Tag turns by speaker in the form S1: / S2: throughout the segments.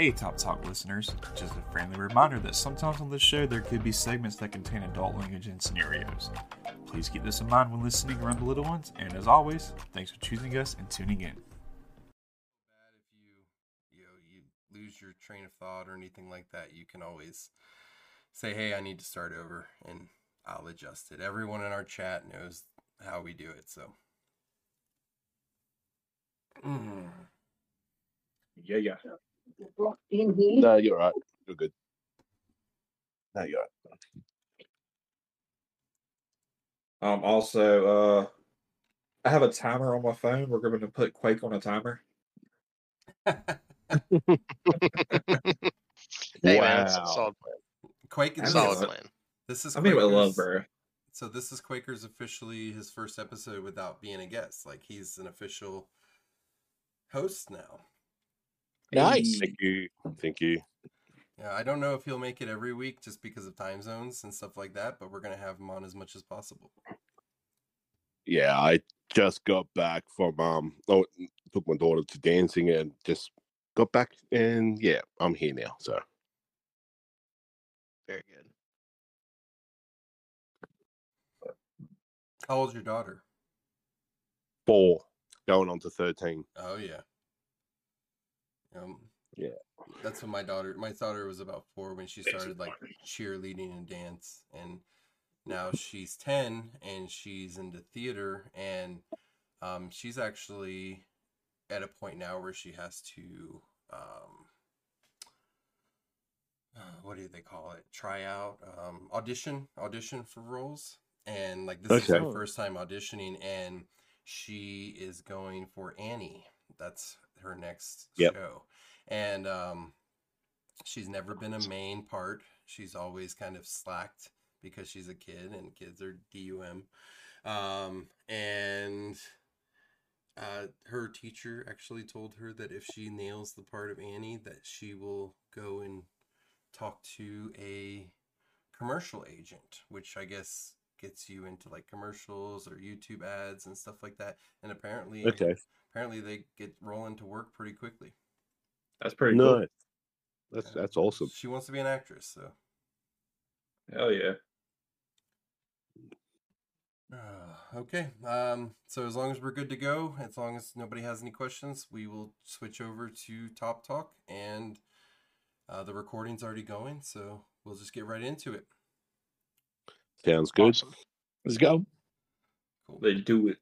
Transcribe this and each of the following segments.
S1: Hey, Top Talk listeners, just a friendly reminder that sometimes on this show there could be segments that contain adult language and scenarios. Please keep this in mind when listening around the little ones, and as always, thanks for choosing us and tuning in.
S2: bad if you you know you lose your train of thought or anything like that you can always say hey i need to start over and i'll adjust it everyone in our chat knows how we do it so Mm.
S3: Yeah, yeah.
S4: Blocked in here.
S5: No, you're right. You're good. No, you're right.
S3: Um. Also, uh, I have a timer on my phone. We're going to put Quake on a timer.
S6: Hey man, that's a solid plan.
S2: quake
S3: I
S2: this
S6: Solid
S2: is,
S3: uh,
S6: plan.
S2: this is
S3: I mean, I love
S2: Quaker's-
S3: bro.
S2: so this is quaker's officially his first episode without being a guest like he's an official host now
S5: Nice. Thank you. Thank you.
S2: yeah i don't know if he'll make it every week just because of time zones and stuff like that but we're gonna have him on as much as possible
S5: Yeah, I just got back from um. Oh, took my daughter to dancing and just got back and yeah, I'm here now. So
S6: Very good.
S2: how old's your daughter
S5: four going on to thirteen.
S2: Oh yeah. Um,
S5: Yeah.
S2: That's when my daughter my daughter was about four when she started like cheerleading and dance and now she's ten and she's into theater and um she's actually at a point now where she has to um uh, what do they call it? Try out, um, audition, audition for roles, and like this is
S5: Okay.
S2: her first time auditioning, and she is going for Annie. That's her next
S5: Yep.
S2: show, and um, she's never been a main part. She's always kind of slacked because she's a kid, and kids are DUM. Um, and uh, her teacher actually told her that if she nails the part of Annie, that she will go and talk to a commercial agent, which I guess gets you into like commercials or YouTube ads and stuff like that. And apparently,
S5: Okay.
S2: Apparently they get rolling to work pretty quickly.
S3: That's pretty
S5: No,
S3: cool.
S5: that's that's awesome.
S2: She wants to be an actress, so.
S3: Hell yeah.
S2: Uh, okay. Um, so as long as we're good to go, as long as nobody has any questions, we will switch over to Top Talk, and uh, the recording's already going, so we'll just get right into it.
S5: Sounds good.
S6: Awesome.
S5: Let's go.
S2: Cool.
S3: They do it.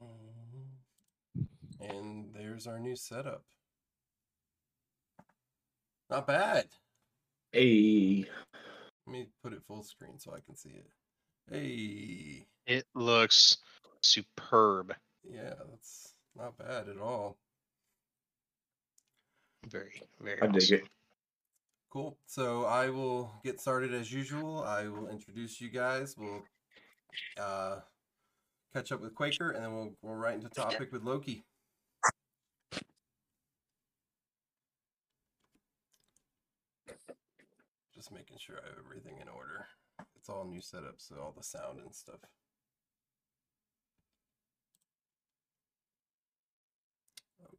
S2: Mhm. And there's our new setup. Not bad.
S3: Hey.
S2: Let me put it full screen so I can see it. Hey,
S6: It looks superb.
S2: yeah, that's not bad at all.
S6: Very, very
S3: I dig it.
S2: Cool. So I will get started as usual. I will introduce you guys. We'll uh, catch up with Quaker, and then we'll go right into topic with Loki. Just making sure I have everything in order. It's all new setup, so all the sound and stuff.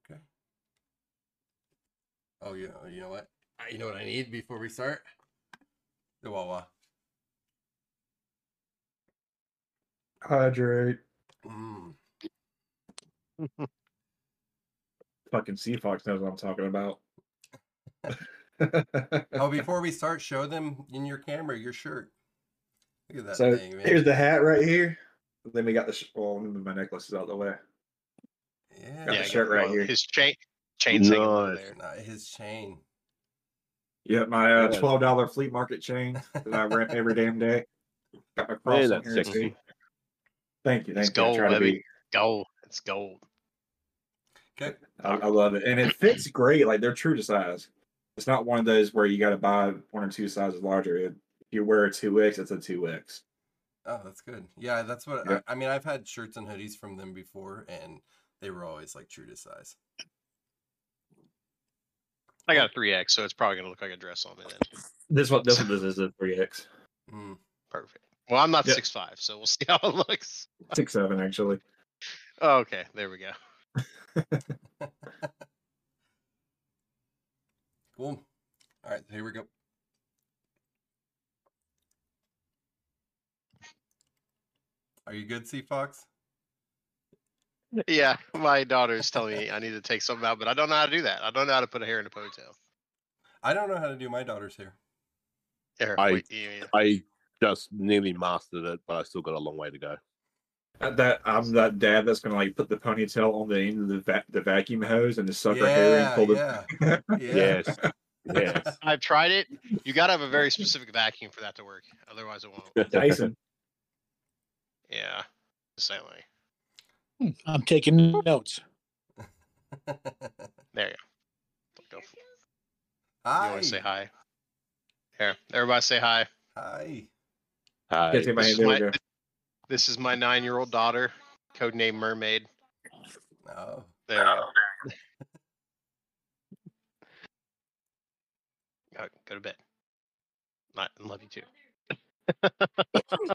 S2: Okay. Oh, yeah. You know what? I- You know what I need before we start? The Wawa.
S3: Hydrate.
S2: Mm.
S3: Fucking Sea Fox knows what I'm talking about.
S2: Oh, before we start, show them in your camera your shirt. Look at that
S3: so
S2: thing, man.
S3: here's the hat right here. Then we got the sh- well, my necklace is out the way.
S2: yeah,
S3: got the
S6: Yeah,
S3: shirt right
S6: well,
S3: here.
S6: His chain, chain's hanging low
S5: Nice.
S6: there.
S2: not his chain.
S3: Yep, my uh, twelve dollar flea market chain that I rent every damn day. Got my cross
S5: Yeah, that's
S3: here
S5: sexy.
S3: too. Thank you,
S6: It's
S3: you.
S6: Gold, baby.
S3: be.
S6: Gold. It's gold.
S2: Okay.
S3: I, I love it, and it fits great. Like they're true to size. It's not one of those where you got to buy one or two sizes larger. It, if you wear a two X, it's a two X.
S2: Oh, that's good. Yeah, that's what
S3: Yeah.
S2: I, I mean. I've had shirts and hoodies from them before, and they were always like true to size.
S6: I got a three X, so it's probably gonna look like a dress on me then.
S3: This one, this one, this is a three X,
S2: Mm.
S6: Perfect. Well, I'm not
S3: Yeah.
S6: six five, so we'll see how it looks.
S3: six seven actually.
S6: Oh, okay, there we go.
S2: Cool. All right, here we go. Are you good, Sea Fox?
S6: Yeah, my daughter's telling me I need to take something out, but I don't know how to do that. I don't know how to put a hair in a ponytail.
S2: I don't know how to do my daughter's hair.
S6: Here,
S5: I-
S6: wait, yeah, yeah.
S5: I just nearly mastered it, but I still got a long way to go.
S3: That I'm that dad that's gonna like put the ponytail on the end of the va- the vacuum hose and just suck her hair in.
S2: Yeah,
S3: Pull the
S2: yeah, yeah.
S5: Yes. Yes.
S6: I've tried it. You got to have a very specific vacuum for that to work. Otherwise, it won't.
S3: Dyson.
S6: Yeah, saying like
S7: Hmm, I'm taking notes.
S6: there you go. Go for it. You
S2: Hi.
S6: want to say hi? Here, everybody say hi.
S2: Hi.
S5: Hi.
S3: My
S6: This is my,
S3: go.
S6: this is my nine-year-old daughter, codename Mermaid.
S2: Oh.
S6: There you go. Oh, go, go to bed. I love you too.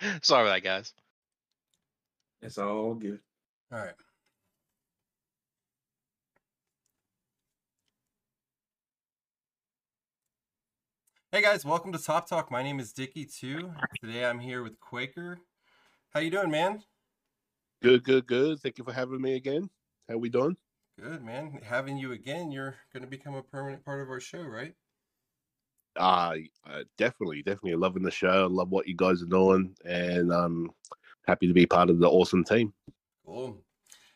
S6: Sorry about that, guys.
S3: It's all good.
S2: All right. Hey guys, welcome to Top Talk. My name is Dicky too. Today I'm here with Quaker. How you doing, man?
S5: Good, good, good. Thank you for having me again. How we doing?
S2: Good, man. Having you again, you're going to become a permanent part of our show, right?
S5: Uh, uh definitely, definitely loving the show. Love what you guys are doing, and I'm happy to be part of the awesome team.
S2: Cool.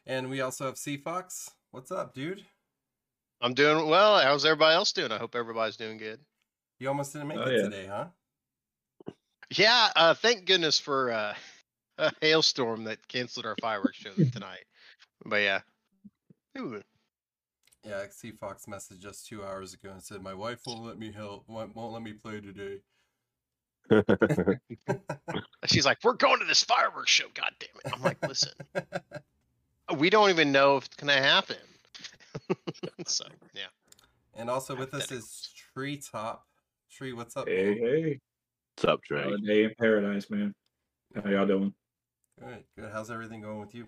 S2: And we also have Sea Fox. What's up, dude?
S6: I'm doing well. How's everybody else doing? I hope everybody's doing good.
S2: You almost didn't make
S3: Oh,
S2: it
S3: yeah.
S2: today, huh?
S6: Yeah, uh, thank goodness for uh, a hailstorm that canceled our fireworks show tonight. But yeah, Ooh,
S2: Yeah, Sea Fox messaged us two hours ago and said my wife won't let me help, won't, won't let me play today.
S6: she's like, "We're going to this fireworks show." God damn it! I'm like, "Listen, we don't even know if it's gonna happen." so yeah,
S2: and also with us is Treetop. Tree, what's up?
S3: Hey,
S2: man?
S3: hey.
S5: What's up, Trey?
S3: Another day in paradise, man. How y'all doing?
S2: Good, good. How's everything going with you?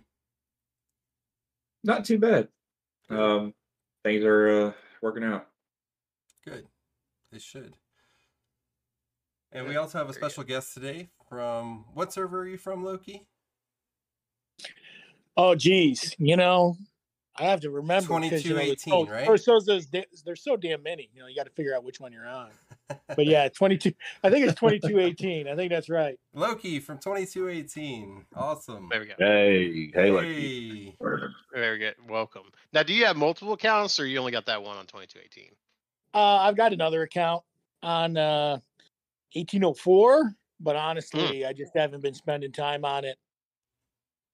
S3: Not too bad. Um, things are uh, working out.
S2: Good. They should. And we also have a special guest today from what server are you from, Loki?
S7: Oh, geez, you know, I have to remember. 'cause, you know, there's
S2: 2218, right?
S7: There's so there's, there's so damn many. You know, you got to figure out which one you're on. But yeah, 22. I think it's 2218. I think that's right.
S2: Loki from 2218. Awesome.
S6: there we go.
S5: Hey, hey,
S2: Loki.
S6: Very good. Welcome. Now, do you have multiple accounts, or you only got that one on 2218?
S7: Uh, I've got another account on uh, 1804, but honestly, I just haven't been spending time on it.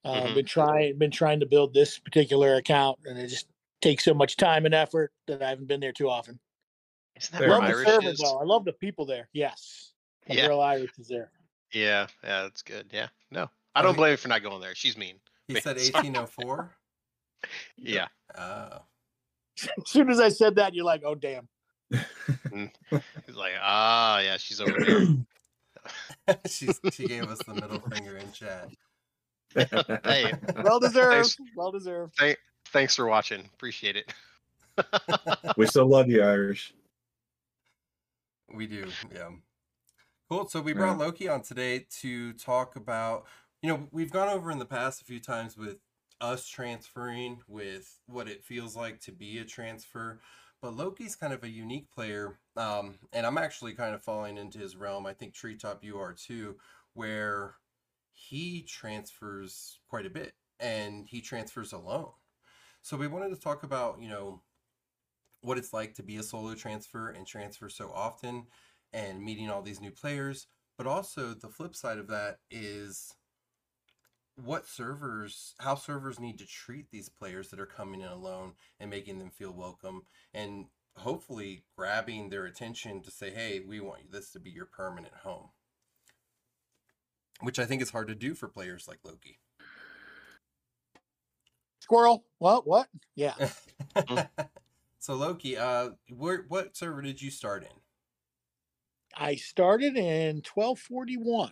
S7: Uh,
S6: Mhm.
S7: Been trying, been trying to build this particular account, and it just takes so much time and effort that I haven't been there too often.
S6: Isn't that
S7: love
S3: enough.
S7: the
S6: Irish
S7: server
S6: is?
S7: though. I love the people there. Yes, the
S6: Yeah.
S7: girl Irish is there.
S6: Yeah, yeah, that's good. Yeah, no, I don't blame her for not going there. She's mean.
S2: He
S6: Man,
S2: said 1804.
S6: Yeah,
S2: Oh.
S7: As soon as I said that, you're like, "Oh damn."
S6: he's like, ah, yeah, she's over there.
S2: She's, she gave us the middle finger in chat.
S6: hey,
S7: Well deserved. Well deserved.
S6: thanks for watching. Appreciate it.
S3: we still love you, Irish.
S2: We do, yeah. Cool. So we brought Loki on today to talk about, you know, we've gone over in the past a few times with us transferring, with what it feels like to be a transfer. But Loki's kind of a unique player, um, and I'm actually kind of falling into his realm. I think Treetop you are too, where he transfers quite a bit, and he transfers alone. So we wanted to talk about, you know, what it's like to be a solo transfer and transfer so often and meeting all these new players. But also the flip side of that is what servers, how servers need to treat these players that are coming in alone and making them feel welcome and hopefully grabbing their attention to say, hey, we want this to be your permanent home. Which I think is hard to do for players like Loki.
S7: Squirrel. What? What? Yeah. Mm.
S2: So Loki, uh, where what server did you start in?
S7: I started in 1241.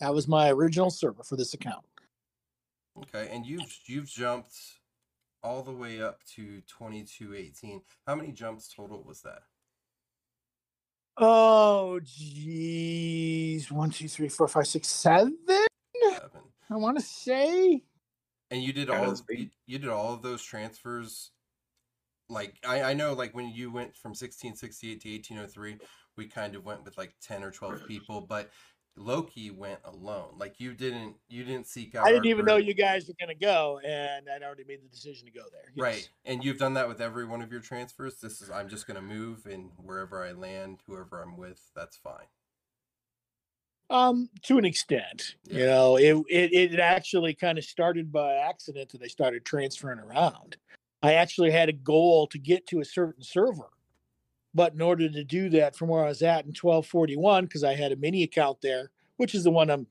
S7: That was my original server for this account.
S2: Okay, and you've you've jumped all the way up to 2218. How many jumps total was that?
S7: Oh, geez. One, two, three, four, five, six, seven.
S2: Seven.
S7: I want to say.
S2: And you did
S3: Kinda
S2: all you, you did all of those transfers. Like I, I know, like when you went from 1668 to 1803, we kind of went with like 10 or 12 people, but Loki went alone. Like you didn't you didn't seek out.
S7: I didn't even know you guys were going to go, and I'd already made the decision to go there. Yes.
S2: Right. And you've done that with every one of your transfers. This is I'm just gonna move and wherever I land, whoever I'm with, that's fine.
S7: Um, to an extent, you know, it, it it actually kind of started by accident and they started transferring around. I actually had a goal to get to a certain server, but in order to do that from where I was at in 1241, because I had a mini account there, which is the one I'm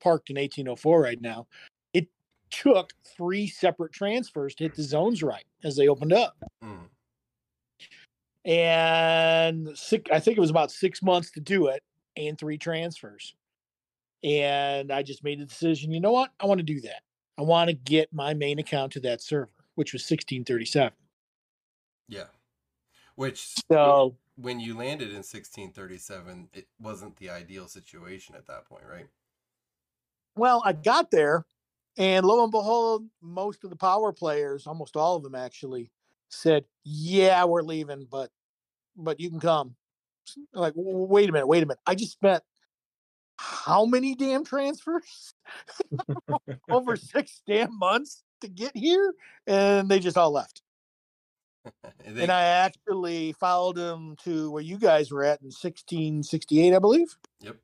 S7: parked in 1804 right now, it took three separate transfers to hit the zones right as they opened up.
S2: Mm.
S7: and six, I think it was about six months to do it and three transfers. And I just made the decision, you know what? I want to do that. I want to get my main account to that server, which was 1637.
S2: Yeah. Which
S7: So
S2: when you landed in 1637, it wasn't the ideal situation at that point, right?
S7: Well, I got there, and lo and behold, most of the power players, almost all of them actually, said, "Yeah, we're leaving, but but you can come." Like, wait a minute, wait a minute. I just spent how many damn transfers over six damn months to get here, and they just all left.
S2: And they-
S7: And I actually followed them to where you guys were at in 1668, I believe.
S2: yep.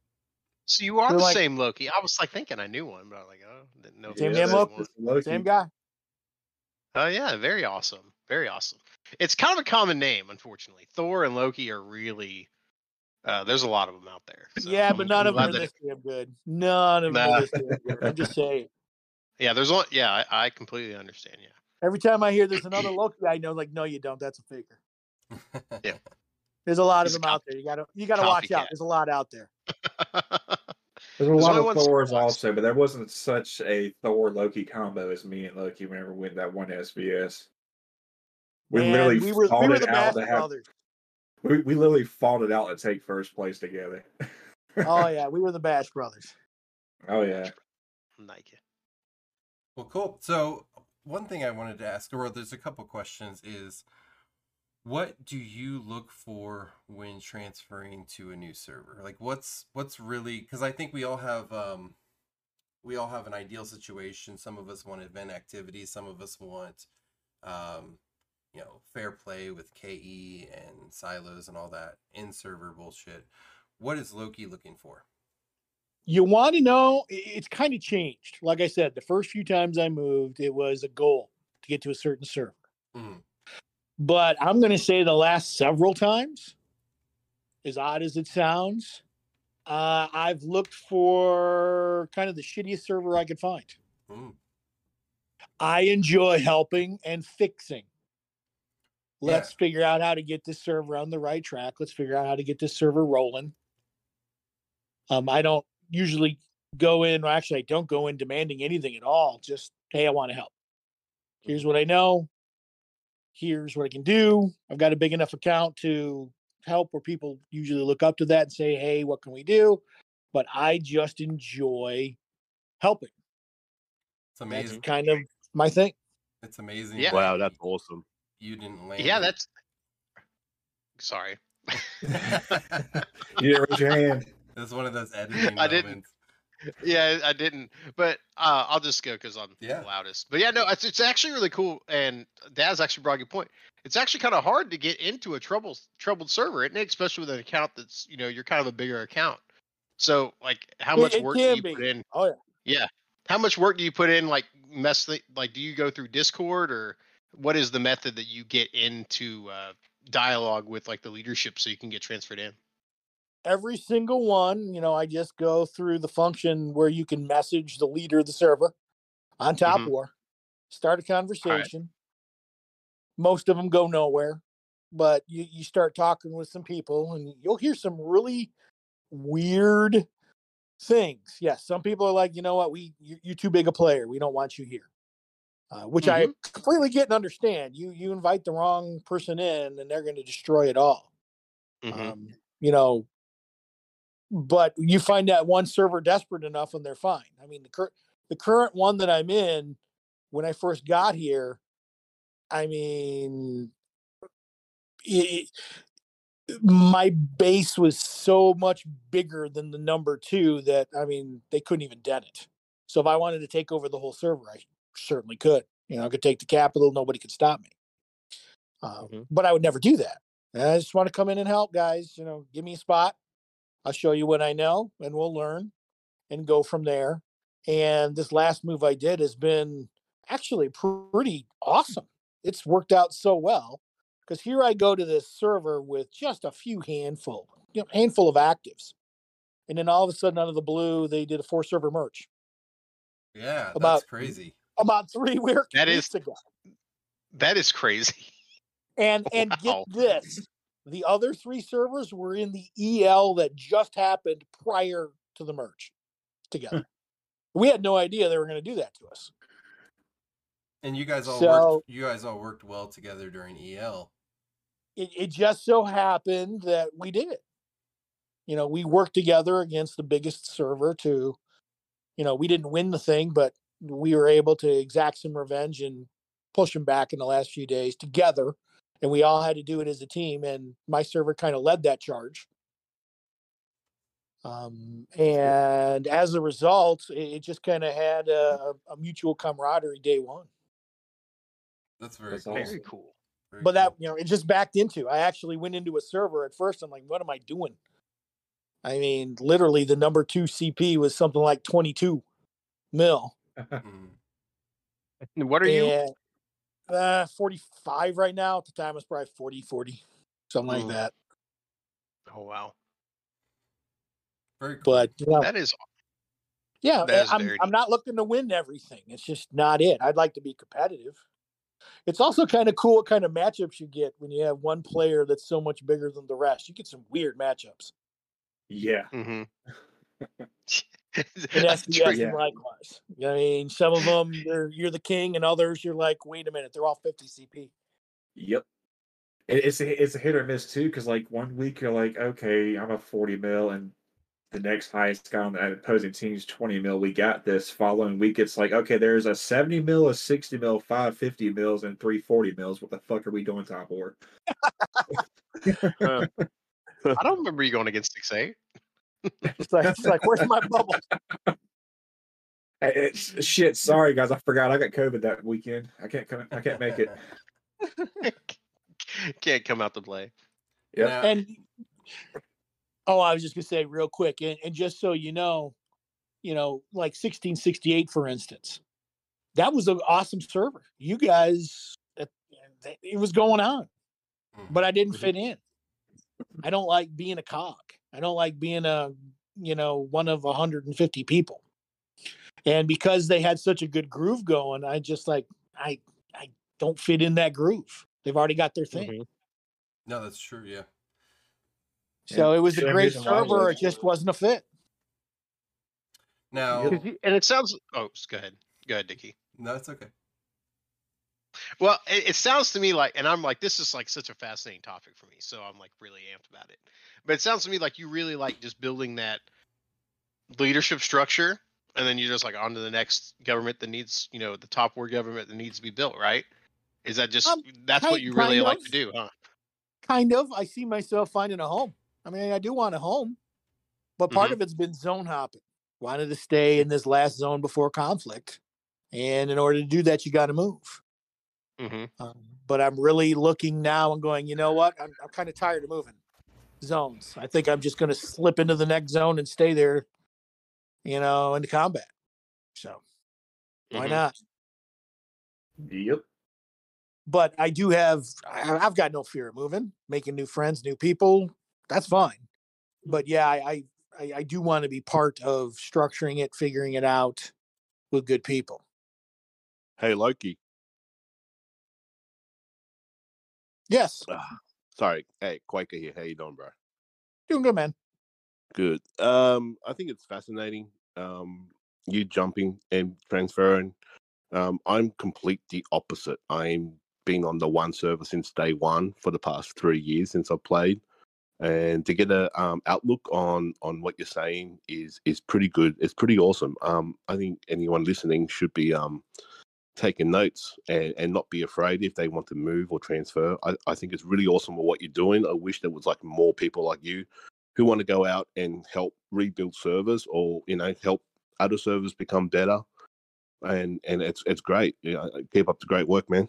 S6: So you are
S7: They're
S6: the
S7: like-
S6: same Loki. I was like thinking I knew one, but I was like, oh, didn't know. if
S7: Same
S6: it
S7: damn Loki.
S3: Loki.
S7: Same guy.
S6: Oh yeah, very awesome. Very awesome. It's kind of a common name, unfortunately. Thor and Loki are really uh, there's a lot of them out there. so
S7: yeah, but none
S6: I'm
S7: of them are this damn good. None of them are this damn good. I'm just saying.
S6: Yeah, there's one. Yeah, I, I completely understand. Yeah.
S7: Every time I hear there's another Loki, I know like, no, you don't. That's a faker.
S6: Yeah.
S7: There's a lot
S6: He's
S7: of
S6: a
S7: them out there. You gotta you gotta watch out. There's a lot out there.
S3: There's a
S6: There's
S3: lot
S6: only
S3: of Thors also, but there wasn't such a Thor Loki combo as me and Loki whenever we went that one SvS. We
S7: And
S3: literally
S7: we were
S3: fought
S7: we were
S3: it
S7: the
S3: out to have.
S7: brothers.
S3: We, we literally fought it out to take first place together.
S7: Oh yeah, we were the Bash brothers.
S3: oh yeah.
S6: Like it.
S2: Well, cool. So one thing I wanted to ask, or there's a couple questions, is what do you look for when transferring to a new server? Like, what's what's really? Because I think we all have um, we all have an ideal situation. Some of us want event activity. Some of us want, um, you know, fair play with KE and silos and all that in server bullshit. What is Loki looking for?
S7: You want to know? It's kind of changed. Like I said, the first few times I moved, it was a goal to get to a certain server.
S2: Mhm.
S7: But I'm going to say the last several times, as odd as it sounds, uh, I've looked for kind of the shittiest server I could find.
S2: Mm.
S7: I enjoy helping and fixing. Let's figure out how to get this server on the right track. Let's figure out how to get this server rolling. Um, I don't usually go in, or actually, I don't go in demanding anything at all. Just, hey, I want to help. Here's mm-hmm. what I know. Here's what I can do. I've got a big enough account to help where people usually look up to that and say, hey, what can we do? But I just enjoy helping.
S2: It's
S7: That's
S2: amazing.
S7: kind of my thing.
S2: It's amazing.
S6: Yeah.
S5: Wow, that's awesome.
S2: You didn't land.
S6: Yeah, that's. Sorry.
S3: You didn't raise your hand.
S2: That's one of those editing
S6: I didn't. yeah, I didn't, but uh, I'll just go because I'm
S2: Yeah.
S6: the loudest. But yeah, no, it's, it's actually really cool, and Daz actually brought a good point. It's actually kind of hard to get into a troubled troubled server, isn't it? Especially with an account that's you know you're kind of a bigger account. So like, how
S7: It-
S6: much
S7: it
S6: work do you
S7: be.
S6: put in?
S7: Oh yeah.
S6: Yeah, how much work do you put in? Like mess the, like, do you go through Discord or what is the method that you get into uh, dialogue with like the leadership so you can get transferred in?
S7: Every single one, you know, I just go through the function where you can message the leader of the server on top
S6: Mhm.
S7: war, start a conversation. Most of them go nowhere, but you, you start talking with some people and you'll hear some really weird things. Yes, some people are like, you know what, we you, you're too big a player. We don't want you here. uh, which I completely get and understand. You you invite the wrong person in, and they're going to destroy it all.
S6: Mhm.
S7: Um, you know, but you find that one server desperate enough, and they're fine. I mean, the current the current one that I'm in, when I first got here, I mean, it, my base was so much bigger than the number two that I mean they couldn't even dent it. So if I wanted to take over the whole server, I certainly could. You know, I could take the capital; nobody could stop me. Uh,
S6: Mhm.
S7: But I would never do that. I just want to come in and help, guys. You know, give me a spot. I'll show you what I know, and we'll learn and go from there. And this last move I did has been actually pretty awesome. It's worked out so well because here I go to this server with just a few handful, you know, handful of actives, and then all of a sudden, out of the blue, they did a four server merge
S2: Yeah,
S7: About-
S2: that's crazy.
S7: about three weeks
S6: That is-
S7: ago.
S6: That is crazy.
S7: And and
S6: Wow.
S7: get this, the other three servers were in the EL that just happened prior to the merge together. Hmm. we had no idea they were going to do that to us.
S2: And you guys all
S7: So-
S2: worked. You guys all worked well together during EL.
S7: it, it just so happened that we did it. You know, we worked together against the biggest server to, you know, we didn't win the thing, but we were able to exact some revenge and push them back in the last few days together. And we all had to do it as a team. And my server kind of led that charge. Um, and as a result, it, it just kind of had a, a mutual camaraderie day one.
S2: That's very
S3: That's
S2: cool.
S3: awesome.
S6: Very cool.
S2: Very
S7: but that you know it just backed into i actually went into a server at first i'm like what am i doing i mean literally the number two cp was something like 22 mil
S2: Mhm.
S6: What are you?
S7: and uh 45 right now. At the time it was probably 40 40 something like
S2: Mm.
S7: that.
S6: Oh wow,
S2: Very cool.
S7: but you know,
S6: that is
S7: yeah
S6: that is
S7: I'm,
S6: very
S7: I'm not looking to win everything. It's just not it. I'd like to be competitive. It's also kind of cool what kind of matchups you get when you have one player that's so much bigger than the rest. You get some weird matchups.
S3: Yeah.
S6: hmm
S7: in SvS
S3: Yeah.
S7: and likewise. I mean, some of them you're you're the king, and others you're like, wait a minute, they're all 50 CP.
S3: Yep. It's a it's a hit or miss too, because like one week you're like, okay, I'm a 40 mil, and the next highest guy on the opposing team's 20 mil. We got this. Following week, it's like, okay, there's a 70 mil, a 60 mil, five 50 mils, and three 40 mils. What the fuck are we doing, top four?
S6: I don't remember you going against six eight.
S7: It's like, it's like where's my bubble?
S3: It's, shit, sorry guys, I forgot I got COVID that weekend. I can't come. I can't make it.
S6: Can't come out to play.
S2: Yeah.
S7: And oh, I was just gonna say real quick, and, and just so you know, you know, like 1668, for instance, that was an awesome server. You guys, it, it was going on. But I didn't
S3: Mhm.
S7: fit in. I don't like being a cog. I don't like being a, you know, one of 150 people. And because they had such a good groove going, I just like I I don't fit in that groove. They've already got their thing.
S6: Mhm.
S2: no, that's true. Yeah.
S7: So it was a great
S3: reason why I
S7: server. It just wasn't a fit.
S2: Now,
S6: 'Cause you- And it sounds. Oh, go ahead. Go ahead, Dickie.
S2: no, it's okay.
S6: Well, it, it sounds to me like, and I'm like, this is like such a fascinating topic for me. So I'm like really amped about it. But it sounds to me like you really like just building that leadership structure, and then you're just like on to the next government that needs, you know, the top war government that needs to be built, right? Is that just
S7: Um,
S6: that's what you really like
S7: of.
S6: to do, huh?
S7: Kind of. I see myself finding a home. I mean, I do want a home, but part
S6: Mhm.
S7: of it's been zone hopping. Wanted to stay in this last zone before conflict. And in order to do that, you got to move.
S6: Hmm
S7: Um, but I'm really looking now and going, you know what? I'm, I'm kind of tired of moving zones. I think I'm just going to slip into the next zone and stay there, you know, into combat. So why
S6: Mhm.
S7: not?
S3: Yep.
S7: But I do have, I, I've got no fear of moving, making new friends, new people. That's fine. But yeah, I, I, I, I do want to be part of structuring it, figuring it out with good people.
S5: Hey, Loki.
S7: Yes,
S5: Sorry. Hey, Quaker here. How you doing, bro?
S7: doing good, man.
S5: Good. Um, I think it's fascinating. Um, you jumping and transferring Um, I'm complete the opposite. I'm been on the one server since day one for the past three years since I've played, and to get a um, outlook on on what you're saying is is pretty good. It's pretty awesome. Um, I think anyone listening should be um, taking notes and, and not be afraid if they want to move or transfer. I, I think it's really awesome with what you're doing. I wish there was like more people like you who want to go out and help rebuild servers or you know help other servers become better. And and it's it's great. Yeah, keep up the great work, man.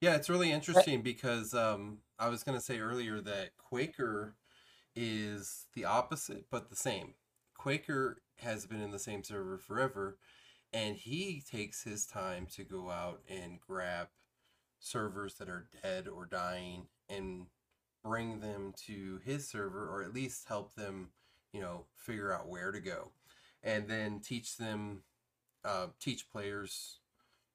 S2: Yeah, it's really interesting because um, I was going to say earlier that Quaker is the opposite but the same. Quaker has been in the same server forever, and he takes his time to go out and grab servers that are dead or dying and bring them to his server or at least help them, you know, figure out where to go. And then teach them uh, teach players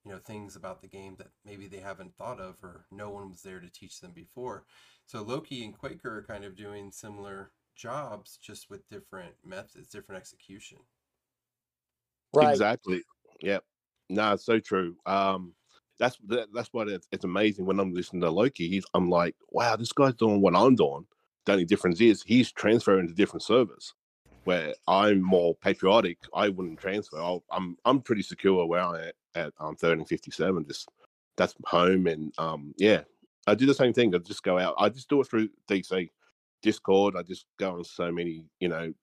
S2: you know things about the game that maybe they haven't thought of or no one was there to teach them before. So loki and quaker are kind of doing similar jobs just with different methods different execution
S7: Right.
S5: Exactly. Yep. No, it's so true. Um, that's that, that's what it's, it's amazing when I'm listening to Loki. He's I'm like, wow, this guy's doing what I'm doing. The only difference is he's transferring to different servers. Where I'm more patriotic, I wouldn't transfer. I'll, I'm I'm pretty secure where I am at um 1357. Just that's home, and um yeah, I do the same thing. I just go out. I just do it through DC, Discord. I just go on so many you know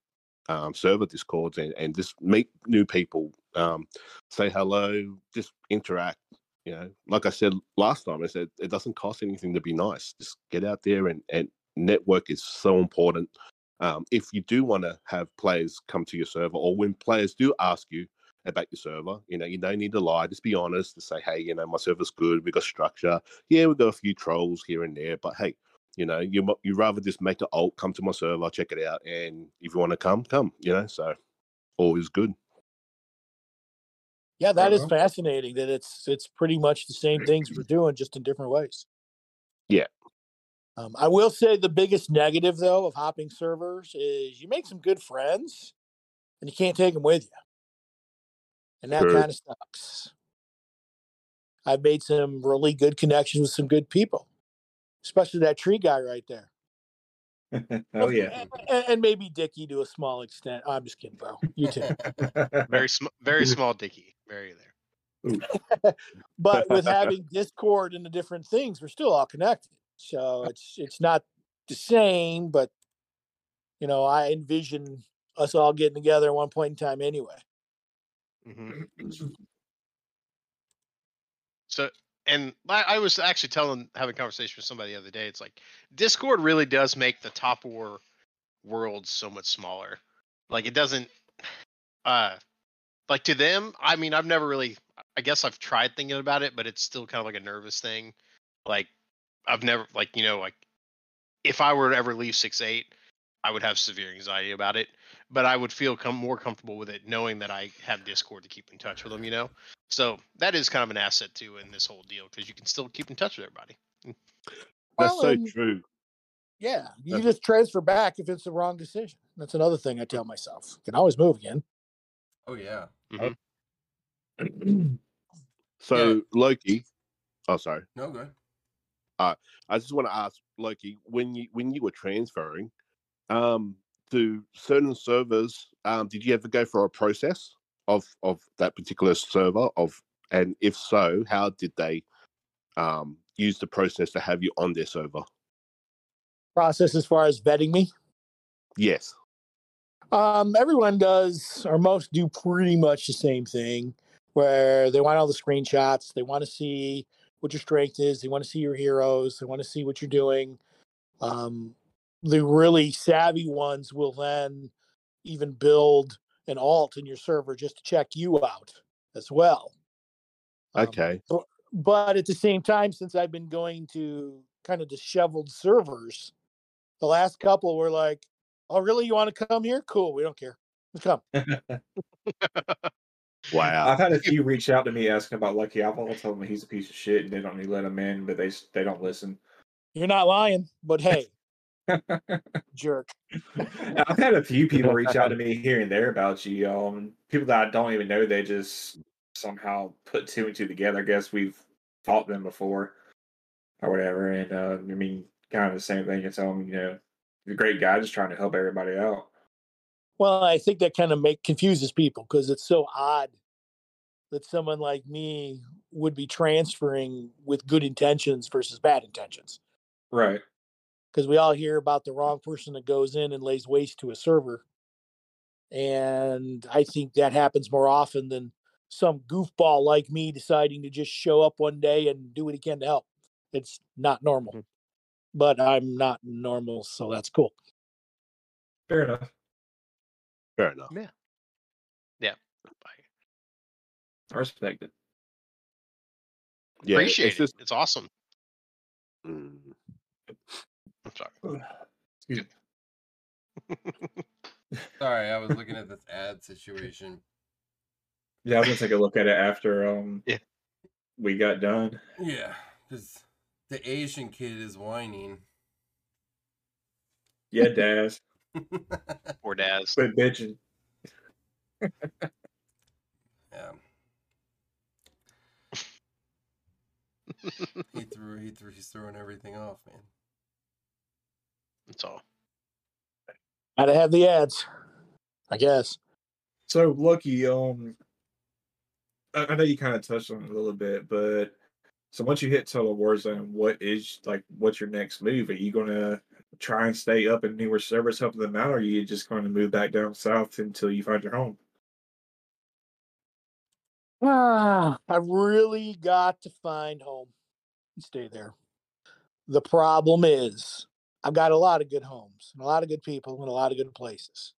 S5: um, server discords and, and just meet new people, um, say hello, just interact. You know, like I said last time, I said it doesn't cost anything to be nice. Just get out there and, and network is so important. Um, if you do want to have players come to your server, or when players do ask you about your server, you know, you don't need to lie. Just be honest to say, hey, you know, my server's good. We got structure. Yeah, we got a few trolls here and there, but hey, you know, you you rather just make an alt, come to my server, check it out, and if you want to come, come. You know, so all is good.
S7: Yeah, that is fascinating. That it's it's pretty much the same things we're doing, just in different ways.
S5: Yeah.
S7: Um, I will say the biggest negative though of hopping servers is you make some good friends, and you can't take them with you, and that kind of sucks. I've made some really good connections with some good people, especially that tree guy right there.
S3: oh yeah.
S7: and, and maybe Dickie to a small extent. I'm just kidding, bro. You too.
S6: Very sm- very small dicky. Very there.
S7: but with having discord and the different things we're still all connected so it's it's not the same but you know i envision us all getting together at one point in time anyway
S6: hmm So, and I, was actually telling, having a conversation with somebody the other day. It's like Discord really does make the top war world so much smaller. Like it doesn't, uh, like to them. I mean, I've never really. I guess I've tried thinking about it, but it's still kind of like a nervous thing. Like I've never, like you know, like if I were to ever leave six eight, I would have severe anxiety about it. But I would feel com- more comfortable with it knowing that I have Discord to keep in touch with them. You know. So that is kind of an asset too in this whole deal because you can still keep in touch with everybody. Mm.
S5: That's
S7: Well,
S5: so
S7: and-
S5: true.
S7: yeah you
S5: That's-
S7: just transfer back if it's the wrong decision that's another thing i tell myself you can always move again
S2: oh yeah mm-hmm.
S5: So Loki, oh sorry,
S2: no good uh,
S5: I just want to ask Loki when you when you were transferring, um, to certain servers, um, did you ever go for a process of of that particular server of, and if so, how did they, um, use the process to have you on their server?
S7: process as far as vetting me
S5: Yes.
S7: Um, everyone does, or most do pretty much the same thing, where they want all the screenshots. They want to see what your strength is. They want to see your heroes. They want to see what you're doing. Um, the really savvy ones will then even build an alt in your server just to check you out as well. Um,
S5: Okay.
S7: but, but at the same time, since I've been going to kind of disheveled servers, the last couple were like, "Oh, really? You want to come here? Cool. We don't care. Let's come."
S5: Wow.
S3: I've had a few reach out to me asking about Lucky Apple. I tell them he's a piece of shit and they don't need to let him in, but they they don't listen.
S7: You're not lying, but hey, jerk.
S3: I've had a few people reach out to me here and there about you. Um, people that I don't even know. They just somehow put two and two together. I guess we've fought them before or whatever. And uh, I mean, kind of the same thing. It's um, you know, the great guy just trying to help everybody out.
S7: Well, I think that kind of make confuses people because it's so odd that someone like me would be transferring with good intentions versus bad intentions.
S3: Right.
S7: Because we all hear about the wrong person that goes in and lays waste to a server. And I think that happens more often than some goofball like me deciding to just show up one day and do what he can to help. It's not normal.
S5: Mhm.
S7: But I'm not normal, so that's cool.
S3: Fair enough.
S5: Fair enough. Yeah. Yeah.
S3: I respect it.
S5: Yeah,
S6: Appreciate
S5: it's
S6: it. It's awesome.
S5: mm,
S6: I'm sorry.
S3: Excuse me.
S2: Sorry, I was looking at this ad situation.
S3: Yeah, I was gonna take a look at it after um
S6: Yeah.
S3: we got done.
S2: Yeah, because the Asian kid is whining.
S3: Yeah, Daz.
S6: Poor Daz.
S3: Quit bitching.
S2: yeah. he threw. He threw. He's throwing everything off, man.
S6: That's all.
S7: Gotta have the ads, I guess.
S3: So Lucky, um I, I know you kind of touched on it a little bit, but so once you hit Total Warzone, what is like what's your next move? Are you gonna try and stay up in newer servers helping them out, or are you just gonna move back down south until you find your home?
S7: Ah, I really got to find home and stay there. The problem is, I've got a lot of good homes and a lot of good people and a lot of good places.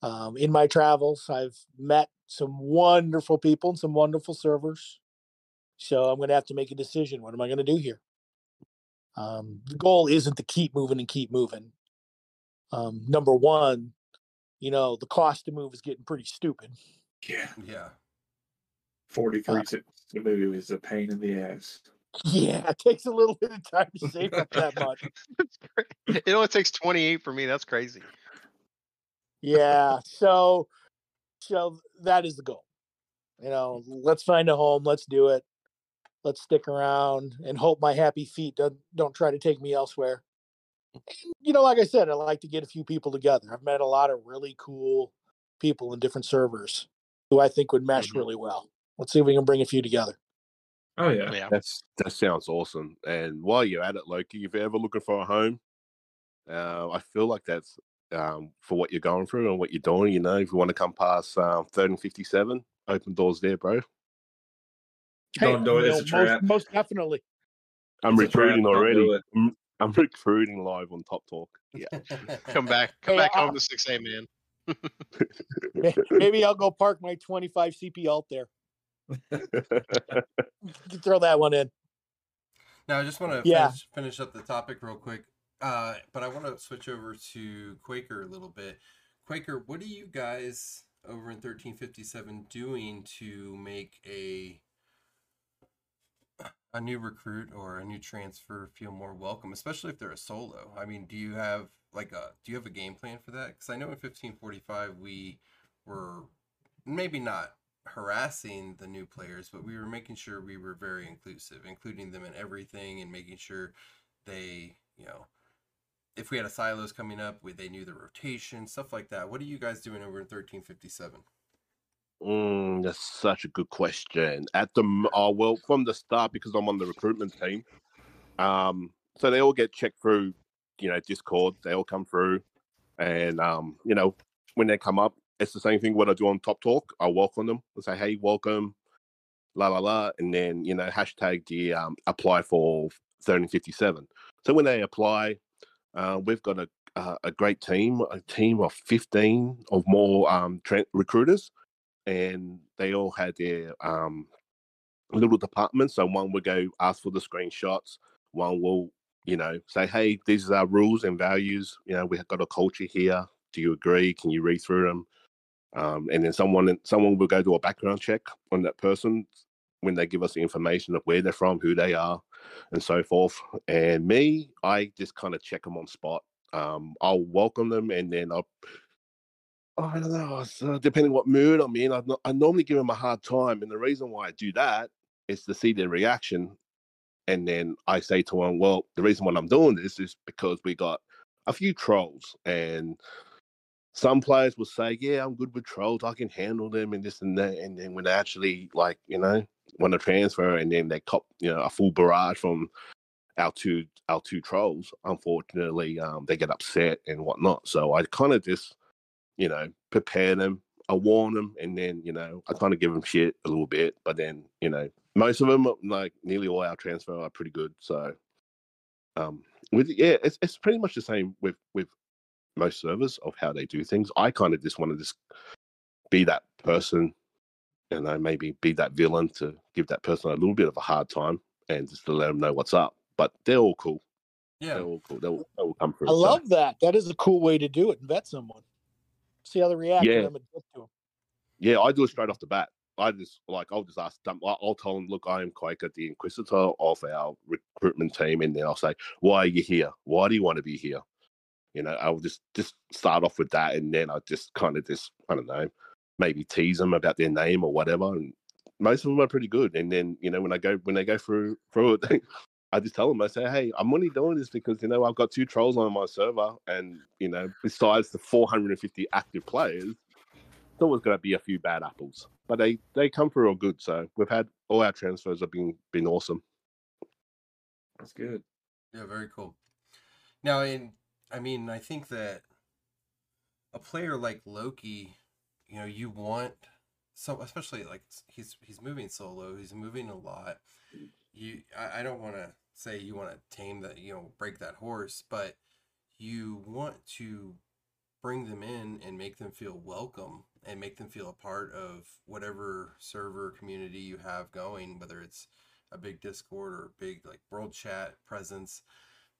S7: Um, in my travels, I've met some wonderful people and some wonderful servers. So I'm going to have to make a decision. What am I going to do here? Um, the goal isn't to keep moving and keep moving. Um, number one, you know, the cost to move is getting pretty stupid.
S3: Yeah.
S2: Yeah.
S3: Forty three to the movie was a pain in the ass.
S7: Yeah, it takes a little bit of time to save up that much.
S6: It only takes 28 for me. That's crazy.
S7: Yeah, so so that is the goal. You know, let's find a home, let's do it. Let's stick around and hope my happy feet don't don't try to take me elsewhere. And, you know, like I said, I like to get a few people together. I've met a lot of really cool people in different servers who I think would mesh
S5: Mhm.
S7: really well. Let's see if we can bring a few together.
S3: Oh yeah.
S6: Yeah.
S5: that's that sounds awesome. And while you're at it, Loki, if you're ever looking for a home, uh, I feel like that's um, for what you're going through and what you're doing. You know, if you want to come past um, third and fifty-seven, open doors there, bro.
S3: Don't do it,
S7: you
S3: it's a trap.
S7: Most, most definitely.
S5: I'm
S3: It's a trap,
S5: recruiting
S3: don't do
S5: already. I'm, I'm recruiting live on Top Talk. Yeah.
S6: Come back. Come
S7: Hey,
S6: back
S7: I-
S6: home to 6A, man.
S7: Maybe I'll go park my 25 CP alt there. Throw that one in.
S2: Now, I just want to
S7: Yeah.
S2: finish, finish up the topic real quick, uh, but I want to switch over to Quaker a little bit. Quaker, what are you guys over in 1357 doing to make a a new recruit or a new transfer feel more welcome, especially if they're a solo? I mean, do you have like a do you have a game plan for that? Because I know in 1545 we were maybe not harassing the new players, but we were making sure we were very inclusive, including them in everything and making sure they, you know, if we had a silos coming up, we, they knew the rotation, stuff like that. What are you guys doing over in 1357?
S5: Mm, that's such a good question. At the uh, well, from the start, because I'm on the recruitment team, um, so they all get checked through, you know, Discord. They all come through, and um, you know, when they come up, it's the same thing. What I do on Top Talk, I welcome them. I say, "Hey, welcome," la la la, and then you know, hashtag the um, apply for 1357. So when they apply, uh, we've got a uh, a great team, a team of 15 of more um, recruiters and they all had their um, little departments. So one would go ask for the screenshots. One will, you know, say, "Hey, these are our rules and values. You know, we've got a culture here. Do you agree? Can you read through them?" Um, and then someone someone will go do a background check on that person when they give us the information of where they're from, who they are, and so forth. And me, I just kind of check them on spot. Um, I'll welcome them, and then I'll I don't know. Depending what mood I'm in, I, I normally give them a hard time, and the reason why I do that is to see their reaction, and then I say to them, "Well, the reason why I'm doing this is because we got a few trolls, and some players will say, "Yeah, I'm good with trolls. I can handle them, and this and that." And then when they actually like, you know, want to transfer, and then they cop, you know, a full barrage from our two our two trolls. Unfortunately, um, they get upset and whatnot. So I kind of just, you know, prepare them. I warn them, and then you know, I kind of give them shit a little bit. But then, you know, most of them, like nearly all our transfer, are pretty good. So, um, with yeah, it's it's pretty much the same with with most servers of how they do things. I kind of just want to just be that person, you know, maybe be that villain to give that person a little bit of a hard time and just to let them know what's up. But they're all cool.
S2: Yeah.
S5: They're all cool. They'll, they'll come through.
S7: I
S5: So,
S7: love that. That is a cool way to do it. And vet someone. See how they react.
S5: Yeah.
S7: and I'm a dick to 'em.
S5: yeah, I do it straight off the bat. I just like I'll just ask them. I'll I'll tell them, look, I am Quaker, the Inquisitor of our recruitment team, and then I'll say, why are you here? Why do you want to be here? You know, I'll just just start off with that, and then I just kind of just I don't know, maybe tease them about their name or whatever. And most of them are pretty good. And then you know when I go when they go through through it, I just tell them I say, hey, I'm only doing this because you know I've got two trolls on my server, and you know besides the 450 active players, there's always going to be a few bad apples, but they they come through all good. So we've had all our transfers have been been awesome.
S3: That's good.
S2: Yeah, very cool. Now, in I mean, I think that a player like Loki, you know, you want so especially like he's he's moving solo, he's moving a lot. You, I, I don't want to say you want to tame that, you know, break that horse, but you want to bring them in and make them feel welcome and make them feel a part of whatever server community you have going, whether it's a big Discord or a big like world chat presence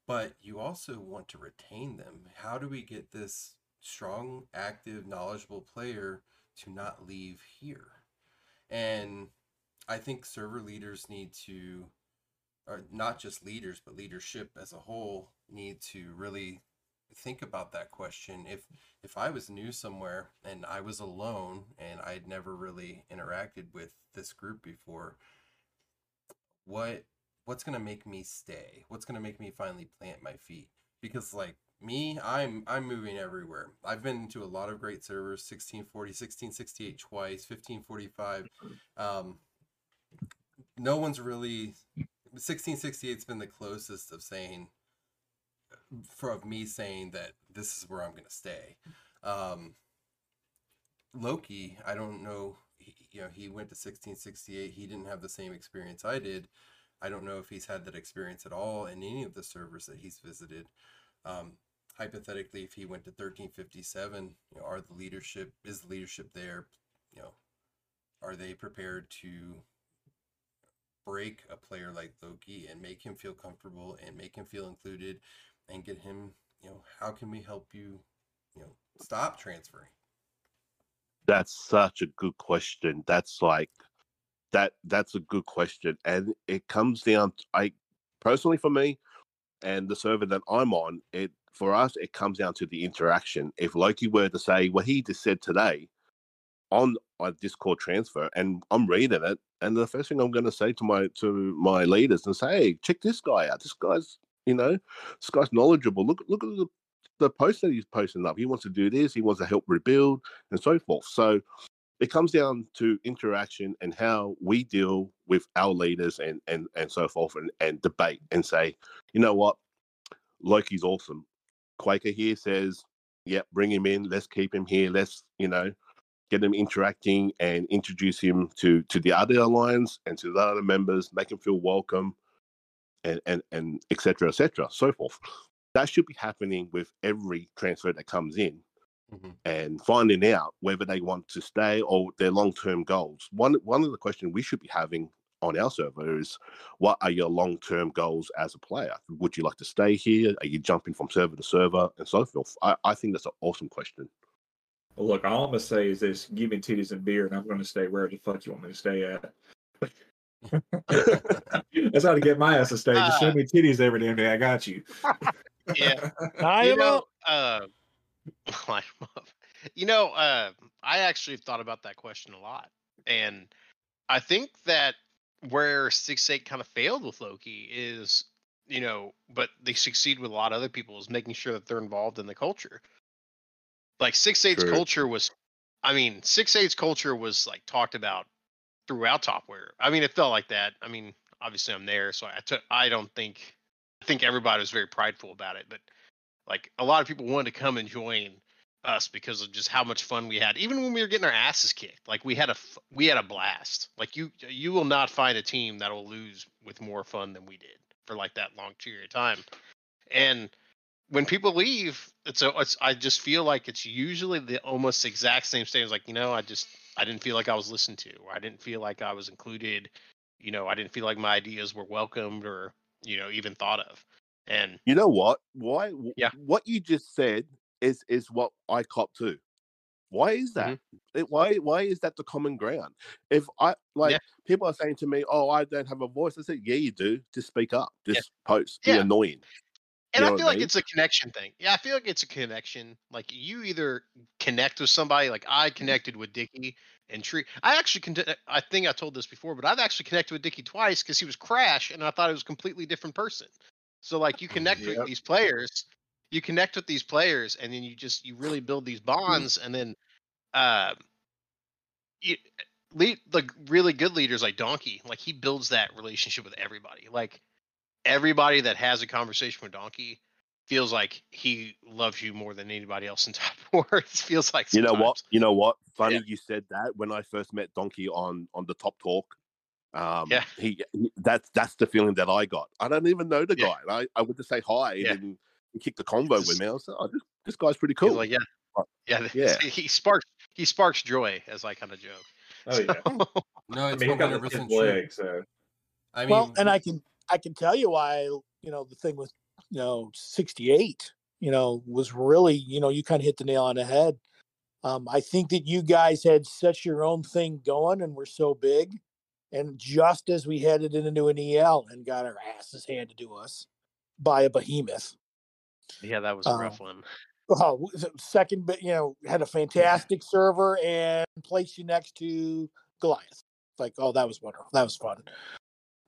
S2: but you also want to retain them. How do we get this strong, active, knowledgeable player to not leave here? And I think server leaders need to, or not just leaders, but leadership as a whole, need to really think about that question. If if I was new somewhere and I was alone and I'd never really interacted with this group before, what what's gonna make me stay? What's gonna make me finally plant my feet? Because like me, I'm I'm moving everywhere. I've been to a lot of great servers, 1640, 1668 twice, 1545. Um, no one's really 1668's been the closest of saying for of me saying that this is where I'm gonna stay. Um, Loki, I don't know. He, you know, he went to 1668. He didn't have the same experience I did. I don't know if he's had that experience at all in any of the servers that he's visited. Um, hypothetically, if he went to 1357, you know, are the leadership is the leadership there? You know, are they prepared to break a player like Loki and make him feel comfortable and make him feel included and get him? You know, how can we help you? You know, stop transferring.
S5: That's such a good question. That's like that. That's a good question, and it comes down. I personally, for me, and the server that I'm on, it for us, it comes down to the interaction. If Loki were to say what he just said today on a Discord transfer, and I'm reading it, and the first thing I'm going to say to my to my leaders and say, "Hey, check this guy out. This guy's, you know, this guy's knowledgeable. Look, look at the the post that he's posting up. He wants to do this. He wants to help rebuild and so forth. So it comes down to interaction and how we deal with our leaders and and and so forth and, and debate and say, you know what, Loki's awesome. Quaker here says, yep, bring him in. Let's keep him here. Let's you know get him interacting and introduce him to to the other alliance and to the other members. Make him feel welcome, and and and etc. etc. so forth. That should be happening with every transfer that comes in
S2: Mhm.
S5: and finding out whether they want to stay or their long term goals. One one of the questions we should be having on our server is what are your long term goals as a player? Would you like to stay here? Are you jumping from server to server and so forth? I, I think that's an awesome question.
S3: Well, look, all I'm gonna say is this: give me titties and beer, and I'm gonna stay where the fuck you want me to stay at. That's how to get my ass to stay. Just show me titties every damn day. I got you.
S6: Yeah.
S7: I
S6: you know, uh, line 'em up. You know, uh, I actually thought about that question a lot, and I think that where six eight kind of failed with Loki is, you know, but they succeed with a lot of other people is making sure that they're involved in the culture. Like six eight's
S5: True.
S6: culture was, I mean, six eight's culture was like talked about throughout Top War. I mean, it felt like that. I mean, obviously I'm there, so I took. I don't think. I think everybody was very prideful about it, but like a lot of people wanted to come and join us because of just how much fun we had. Even when we were getting our asses kicked, like we had a we had a blast. Like you you will not find a team that will lose with more fun than we did for like that long period of time. And when people leave, it's a it's I just feel like it's usually the almost exact same statement. Like you know, I just I didn't feel like I was listened to, or I didn't feel like I was included. You know, I didn't feel like my ideas were welcomed or you know even thought of. And
S5: You know what? Why?
S6: Yeah.
S5: What you just said is is what I cop too. Why is that?
S6: Mm-hmm.
S5: It, why why is that the common ground? If I like
S6: Yeah.
S5: people are saying to me, "Oh, I don't have a voice," I said, "Yeah, you do. Just speak up.
S6: Yeah.
S5: Just post. Be
S6: Yeah.
S5: annoying."
S6: and
S5: know
S6: I feel
S5: I
S6: like
S5: mean?
S6: it's a connection thing. Yeah, I feel like it's a connection. Like you either connect with somebody. Like I connected with Dickie and Tree. I actually, con- I think I told this before, but I've actually connected with Dickie twice because he was Crash, and I thought it was a completely different person. So like you connect
S3: Yep.
S6: with these players, you connect with these players, and then you just you really build these bonds, and then, uh, you lead the really good leaders like Donkey. Like he builds that relationship with everybody. Like everybody that has a conversation with Donkey feels like he loves you more than anybody else in Top War. it feels like
S5: You know what? You know what? Funny you said that when I first met Donkey on on the Top Talk. Um,
S6: Yeah.
S5: he, he that's that's the feeling that I got. I don't even know the
S6: Yeah.
S5: guy. I, I went to say hi
S6: Yeah.
S5: and he kicked the convo
S6: It's
S5: with me. I was like, oh, this, this guy's pretty cool.
S6: like, yeah, yeah,
S5: yeah.
S6: He sparks he sparks joy as I kind of joke.
S3: Oh yeah.
S2: No,
S3: I
S2: it's
S3: mean, he
S2: one
S3: got
S2: hundred
S3: the
S2: percent true.
S3: so
S2: I mean,
S7: well, and I can I can tell you why you know the thing with you know 68 you know was really you know you kind of hit the nail on the head. Um, I think that you guys had such your own thing going and were so big, and just as we headed into an EL and got our asses handed to us by a behemoth.
S6: Yeah, that was a
S7: Uh,
S6: rough one.
S7: Oh, second, but you know, had a fantastic server and placed you next to Goliath. It's like, oh, that was wonderful. That was fun.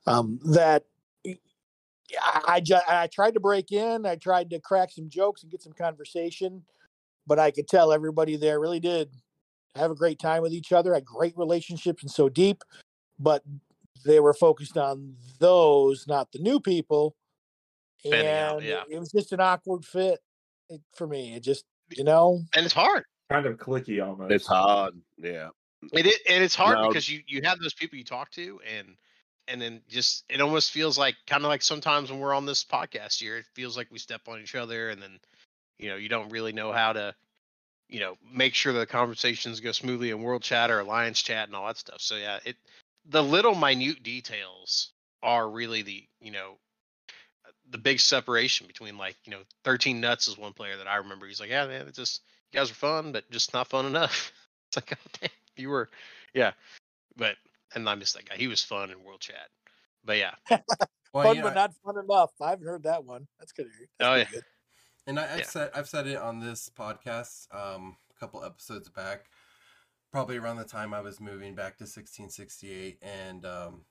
S7: Um, that I, I just I tried to break in. I tried to crack some jokes and get some conversation, but I could tell everybody there really did have a great time with each other. Had great relationships and so deep, but they were focused on those, not the new people.
S6: Fanning out,
S7: And
S6: yeah.
S7: it was just an awkward fit for me. It just, you know,
S6: And it's hard.
S3: kind of clicky almost.
S5: It's hard. Yeah.
S6: It is, and it's hard
S5: No.
S6: because you you have those people you talk to, and and then just it almost feels like kind of like sometimes when we're on this podcast here, it feels like we step on each other, and then you know you don't really know how to you know make sure the conversations go smoothly in world chat or alliance chat and all that stuff. So yeah, it the little minute details are really the you know the big separation between like you know 13 nuts is one player that I remember. He's like, yeah, man, it's just you guys are fun, but just not fun enough. It's like, oh, damn, you were, yeah, but and I miss that guy. He was fun in world chat, but yeah,
S2: well,
S7: fun
S2: yeah,
S7: but not fun enough. I haven't heard that one. That's good. That's
S6: Oh, yeah.
S7: good.
S2: And I, I've
S6: Yeah.
S2: said I've said it on this podcast um, a couple episodes back, probably around the time I was moving back to 1668, and um,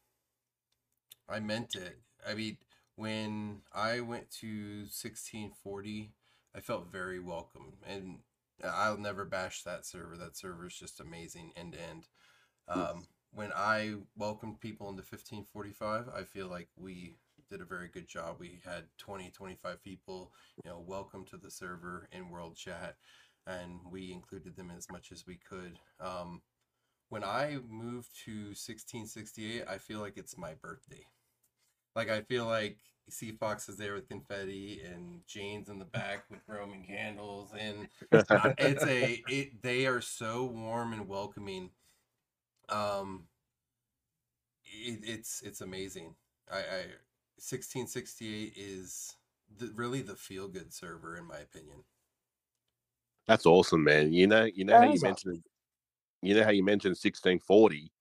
S2: I meant it. I mean, when I went to 1640, I felt very welcome, and I'll never bash that server. That server is just amazing end to end. Um, when I welcomed people into 1545, I feel like we did a very good job. We had 20, 25 people, you know, welcome to the server in world chat, and we included them as much as we could. Um, when I moved to 1668, I feel like it's my birthday. Like I feel like Sea Fox is there with confetti, and Jane's in the back with Roman candles, and it's a it. They are so warm and welcoming. Um, it, it's it's amazing. I, I 1668 is the, really the feel good server in my opinion.
S5: That's awesome, man. You know, you know
S7: That
S5: how you
S7: awesome.
S5: mentioned, you know how you mentioned sixteen forty.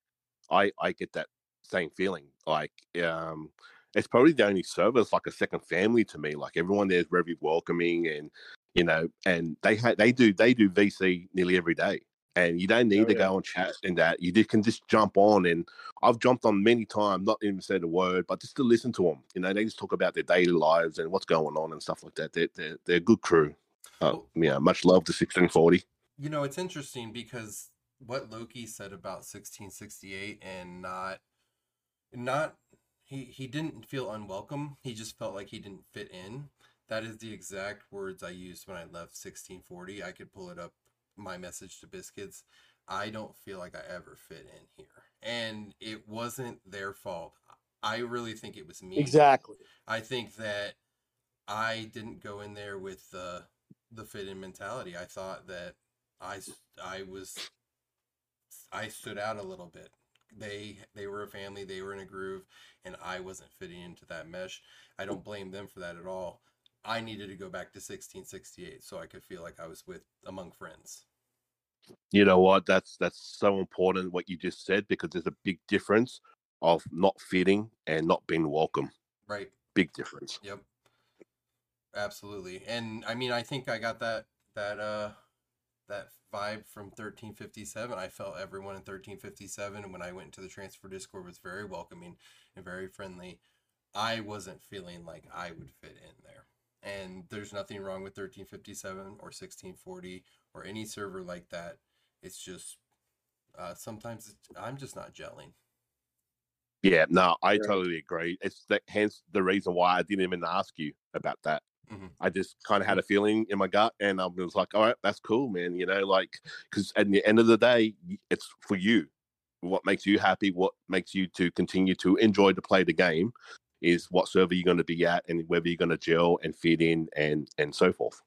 S5: I I get that same feeling. Like, um, it's probably the only server that's like a second family to me. Like everyone there is very welcoming, and you know, and they ha- they do they do VC nearly every day, and you don't need
S3: Oh,
S5: to
S3: yeah.
S5: go and chat and that. You just can just jump on, and I've jumped on many times, not even said a word, but just to listen to them. You know, they just talk about their daily lives and what's going on and stuff like that. They're they're, they're a good crew. Uh, yeah, much love to sixteen forty.
S2: You know, it's interesting because what Loki said about 1668 and not not he he didn't feel unwelcome. He just felt like he didn't fit in. That is the exact words I used when I left 1640. I could pull it up my message to Biscuits. I don't feel like I ever fit in here. And it wasn't their fault. I really think it was me.
S7: Exactly.
S2: I think that I didn't go in there with the the fit in mentality. I thought that I I was I stood out a little bit. They they were a family, they were in a groove, and I wasn't fitting into that mesh. I don't blame them for that at all. I needed to go back to 1668 so I could feel like I was with among friends.
S5: You know what? That's that's so important what you just said because there's a big difference of not fitting and not being welcome.
S2: Right.
S5: Big difference.
S2: Yep. Absolutely. And I mean I think I got that that uh that vibe from 1357. I felt everyone in 1357 and when I went to the transfer discord was very welcoming and very friendly. I wasn't feeling like I would fit in there. And there's nothing wrong with 1357 or 1640 or any server like that. It's just uh sometimes it's, I'm just not gelling.
S5: Yeah, no, I
S3: Right.
S5: totally agree. It's that hence the reason why I didn't even ask you about that.
S2: Mhm.
S5: I just kind of had a feeling in my gut, and I was like, "All right, that's cool, man." You know, like because at the end of the day, it's for you. What makes you happy? What makes you to continue to enjoy to play the game? Is what server you're going to be at, and whether you're going to gel and fit in, and and so forth.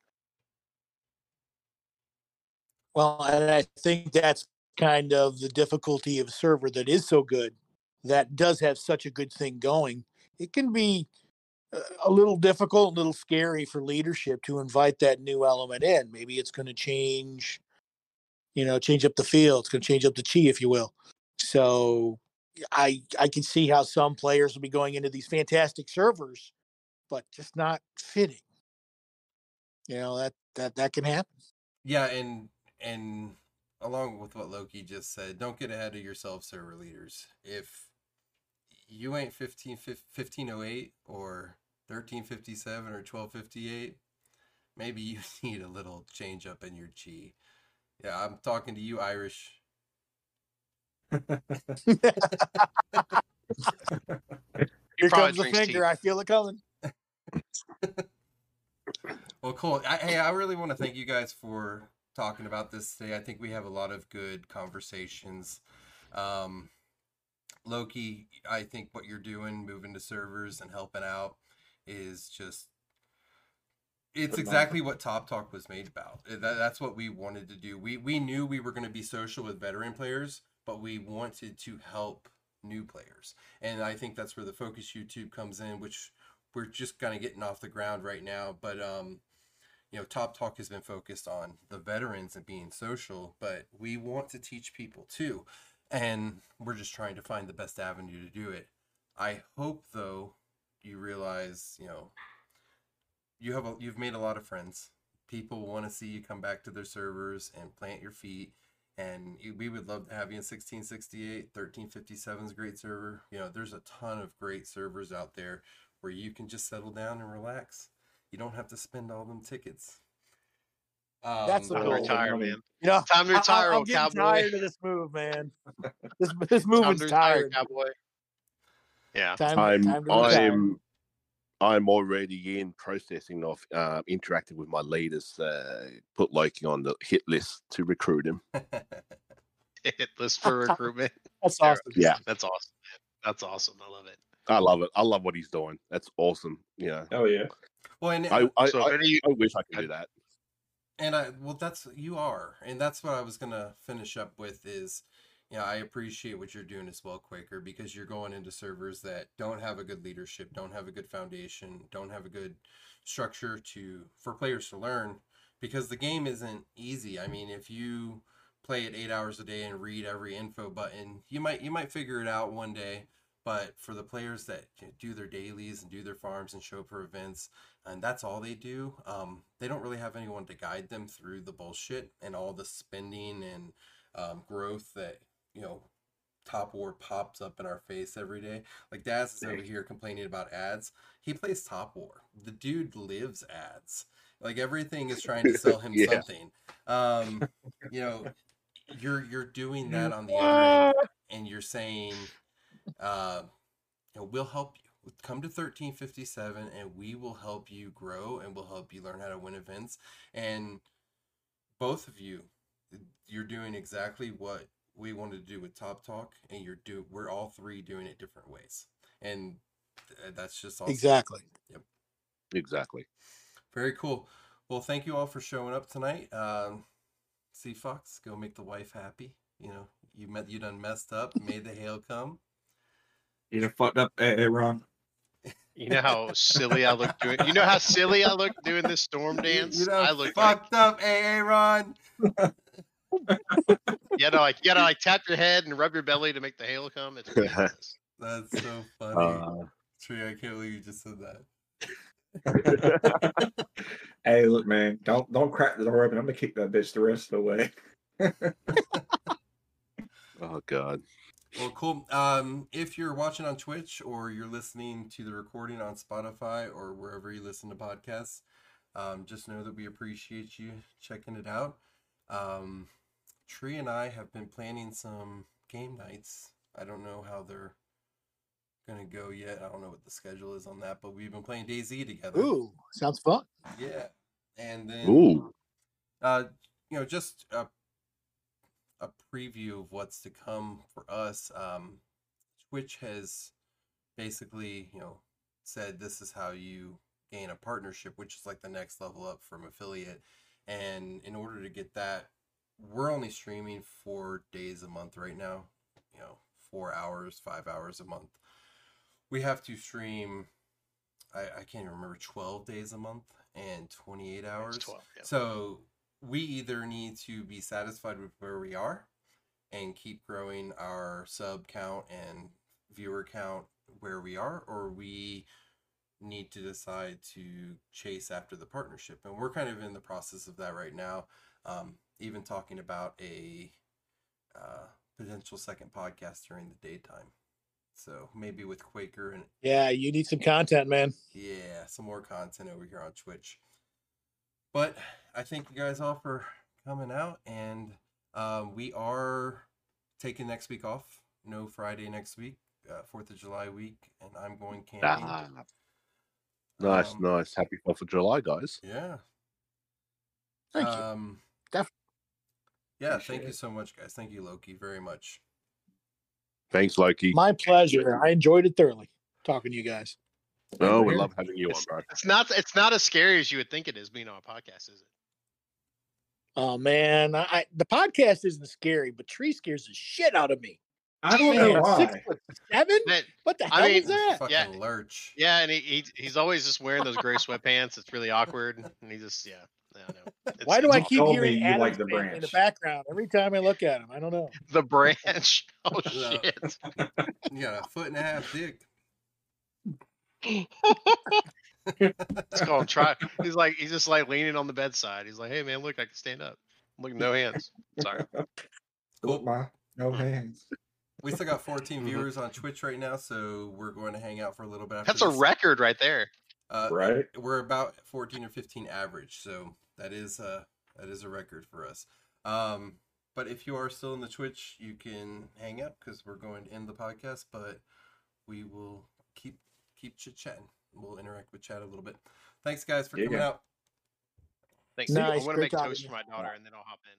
S7: Well, and I think that's kind of the difficulty of a server that is so good, that does have such a good thing going. It can be a little difficult, a little scary for leadership to invite that new element in. Maybe it's going to change, you know, change up the field. It's going to change up the chi, if you will. So I I can see how some players will be going into these fantastic servers, but just not fitting. You know that that that can happen.
S2: Yeah, and and along with what Loki just said, don't get ahead of yourself, server leaders. If you ain't 15, 1508 or 1357 or 1258, maybe you need a little change up in your chi. Yeah, I'm talking to you, Irish.
S7: Here comes the finger.
S6: tea.
S7: I feel it coming.
S2: Well, cool. I, hey, I really want to thank you guys for talking about this today. I think we have a lot of good conversations. Um, Loki, I think what you're doing, moving to servers and helping out, is just. It's exactly what Top Talk was made about. That, that's what we wanted to do. We we knew we were going to be social with veteran players, but we wanted to help new players, and I think that's where the Focus YouTube comes in, which we're just kind of getting off the ground right now. But um, you know, Top Talk has been focused on the veterans and being social, but we want to teach people too, and we're just trying to find the best avenue to do it. I hope though you realize, you know, you have a, you've made a lot of friends. People want to see you come back to their servers and plant your feet. And we would love to have you in 1668. 1357 is a great server. You know, there's a ton of great servers out there where you can just settle down and relax. You don't have to spend all them tickets. Um,
S7: That's the
S6: Time to retire, man.
S7: You know,
S6: Time to
S7: I- I-
S6: retire,
S7: I'm
S6: old
S7: getting
S6: cowboy.
S7: tired of this move, man. This this
S6: Time
S7: movement's
S6: to retire,
S7: tired.
S6: cowboy. Yeah.
S7: Time,
S5: I'm
S7: time to.
S5: I'm I'm already in processing of uh, interacting with my leaders. Uh, put Loki on the hit list to recruit him.
S6: Hit list for recruitment.
S7: That's
S6: Yeah.
S7: awesome.
S5: Yeah.
S6: That's awesome. That's awesome. I love it.
S5: I love it. I love what he's doing. That's awesome. Yeah,
S3: Oh yeah.
S2: well, and
S5: I I,
S6: So
S5: I,
S6: if you,
S5: I wish I could do that.
S2: And I well that's you are. And that's what I was gonna finish up with is know, I appreciate what you're doing as well, Quaker, because you're going into servers that don't have a good leadership, don't have a good foundation, don't have a good structure to for players to learn because the game isn't easy. I mean, if you play it eight hours a day and read every info button, you might you might figure it out one day, But for the players that do their dailies and do their farms and show up for events, and that's all they do, um, they don't really have anyone to guide them through the bullshit and all the spending and um, growth that you know Top War pops up in our face every day. Like Daz is over here complaining about ads. He plays Top War. The dude lives ads. Like everything is trying to sell him
S5: Yeah.
S2: something. Um, you know, you're you're doing that on the end, and you're saying, uh, you know, we'll help you. Come to 1357 and we will help you grow and we'll help you learn how to win events. And both of you, you're doing exactly what we wanted to do with Top Talk, and you're do we're all three doing it different ways. And th- that's just awesome.
S7: Exactly.
S5: Exactly.
S2: Very cool. Well, thank you all for showing up tonight. Um, Sea Fox, go make the wife happy. You know, you met you done messed up, made the hail come.
S3: You done fucked up, hey, hey, Ron.
S6: You know how silly I look doing. You know how silly I look doing this storm dance.
S2: You, know,
S6: I look like
S2: fucked up, AA Ron.
S6: you know, like you gotta like tap your head and rub your belly to make the hail come. It's ridiculous.
S2: That's so funny.
S5: Uh,
S2: Tree, I can't believe you just said that.
S3: hey, look, man, don't don't crack the door open. I'm gonna kick that bitch the rest of the way.
S5: oh God.
S2: Well, cool. Um, if you're watching on Twitch or you're listening to the recording on Spotify or wherever you listen to podcasts, um, just know that we appreciate you checking it out. Um, Tree and I have been planning some game nights. I don't know how they're gonna go yet. I don't know what the schedule is on that, but we've been playing DayZ together.
S7: Ooh, sounds fun.
S2: Yeah, and then
S5: Ooh.
S2: uh, you know, just a, a preview of what's to come for us. Um, Twitch has basically, you know, said this is how you gain a partnership, which is like the next level up from affiliate. And in order to get that, we're only streaming four days a month right now. You know, four hours, five hours a month. We have to stream. I, I can't even remember twelve days a month and twenty eight hours.
S6: It's 12, yeah.
S2: So we either need to be satisfied with where we are and keep growing our sub count and viewer count where we are, or we need to decide to chase after the partnership. And we're kind of in the process of that right now. Um, even talking about a uh, potential second podcast during the daytime. So maybe with Quaker and
S7: Yeah, you need some content, man.
S2: yeah, some more content over here on Twitch. But I thank you guys all for coming out, and um, we are taking next week off. No Friday next week, uh, Fourth of July week, and I'm going camping.
S5: Ah. Nice,
S2: Um,
S5: nice. Happy Fourth of July, guys.
S2: Yeah.
S7: Thank you.
S2: Um,
S7: Def-
S2: yeah, thank
S3: Appreciate
S2: you so much, guys. Thank you, Loki, very much.
S5: Thanks, Loki.
S7: My pleasure. I enjoyed it thoroughly talking to you guys.
S5: oh, we love having you on,
S6: It's,
S5: bro.
S6: it's not it's not as scary as you would think it is being on a podcast, is it?
S7: Oh man, I, I the podcast isn't scary, but Tree scares the shit out of me.
S3: I don't know why.
S7: Six foot seven?
S6: Man,
S7: What the
S6: I
S7: hell
S6: mean,
S7: is that?
S2: Fucking
S6: Yeah.
S2: lurch.
S6: yeah, and he, he he's always just wearing those gray sweatpants. It's really awkward, and he just yeah, yeah, I know. It's-
S7: Why do I keep hearing
S3: you
S7: Adam's
S3: like the
S7: family in the background every time I look at him? I don't know.
S6: the branch? Oh
S2: No.
S6: shit!
S2: You got a foot and a half dick.
S6: It's called try. He's like he's just like leaning on the bedside. He's like, hey man, look, I can stand up. Look, no hands. Sorry.
S3: Look, my no hands.
S2: We still got 14
S6: Mhm.
S2: viewers on Twitch right now, so we're going to hang out for a little bit. After
S6: That's a record right there.
S2: Uh,
S3: Right?
S2: We're about 14 or 15 average, so that is uh that is a record for us. Um, but if you are still in the Twitch, you can hang up because we're going to end the podcast. But we will keep keep chit chatting. We'll interact with chat a little bit. Thanks, guys, for
S3: Yeah.
S2: coming out.
S6: Thanks.
S7: Nice,
S6: I'm gonna make
S7: talking
S6: toast for my daughter, and then I'll hop in.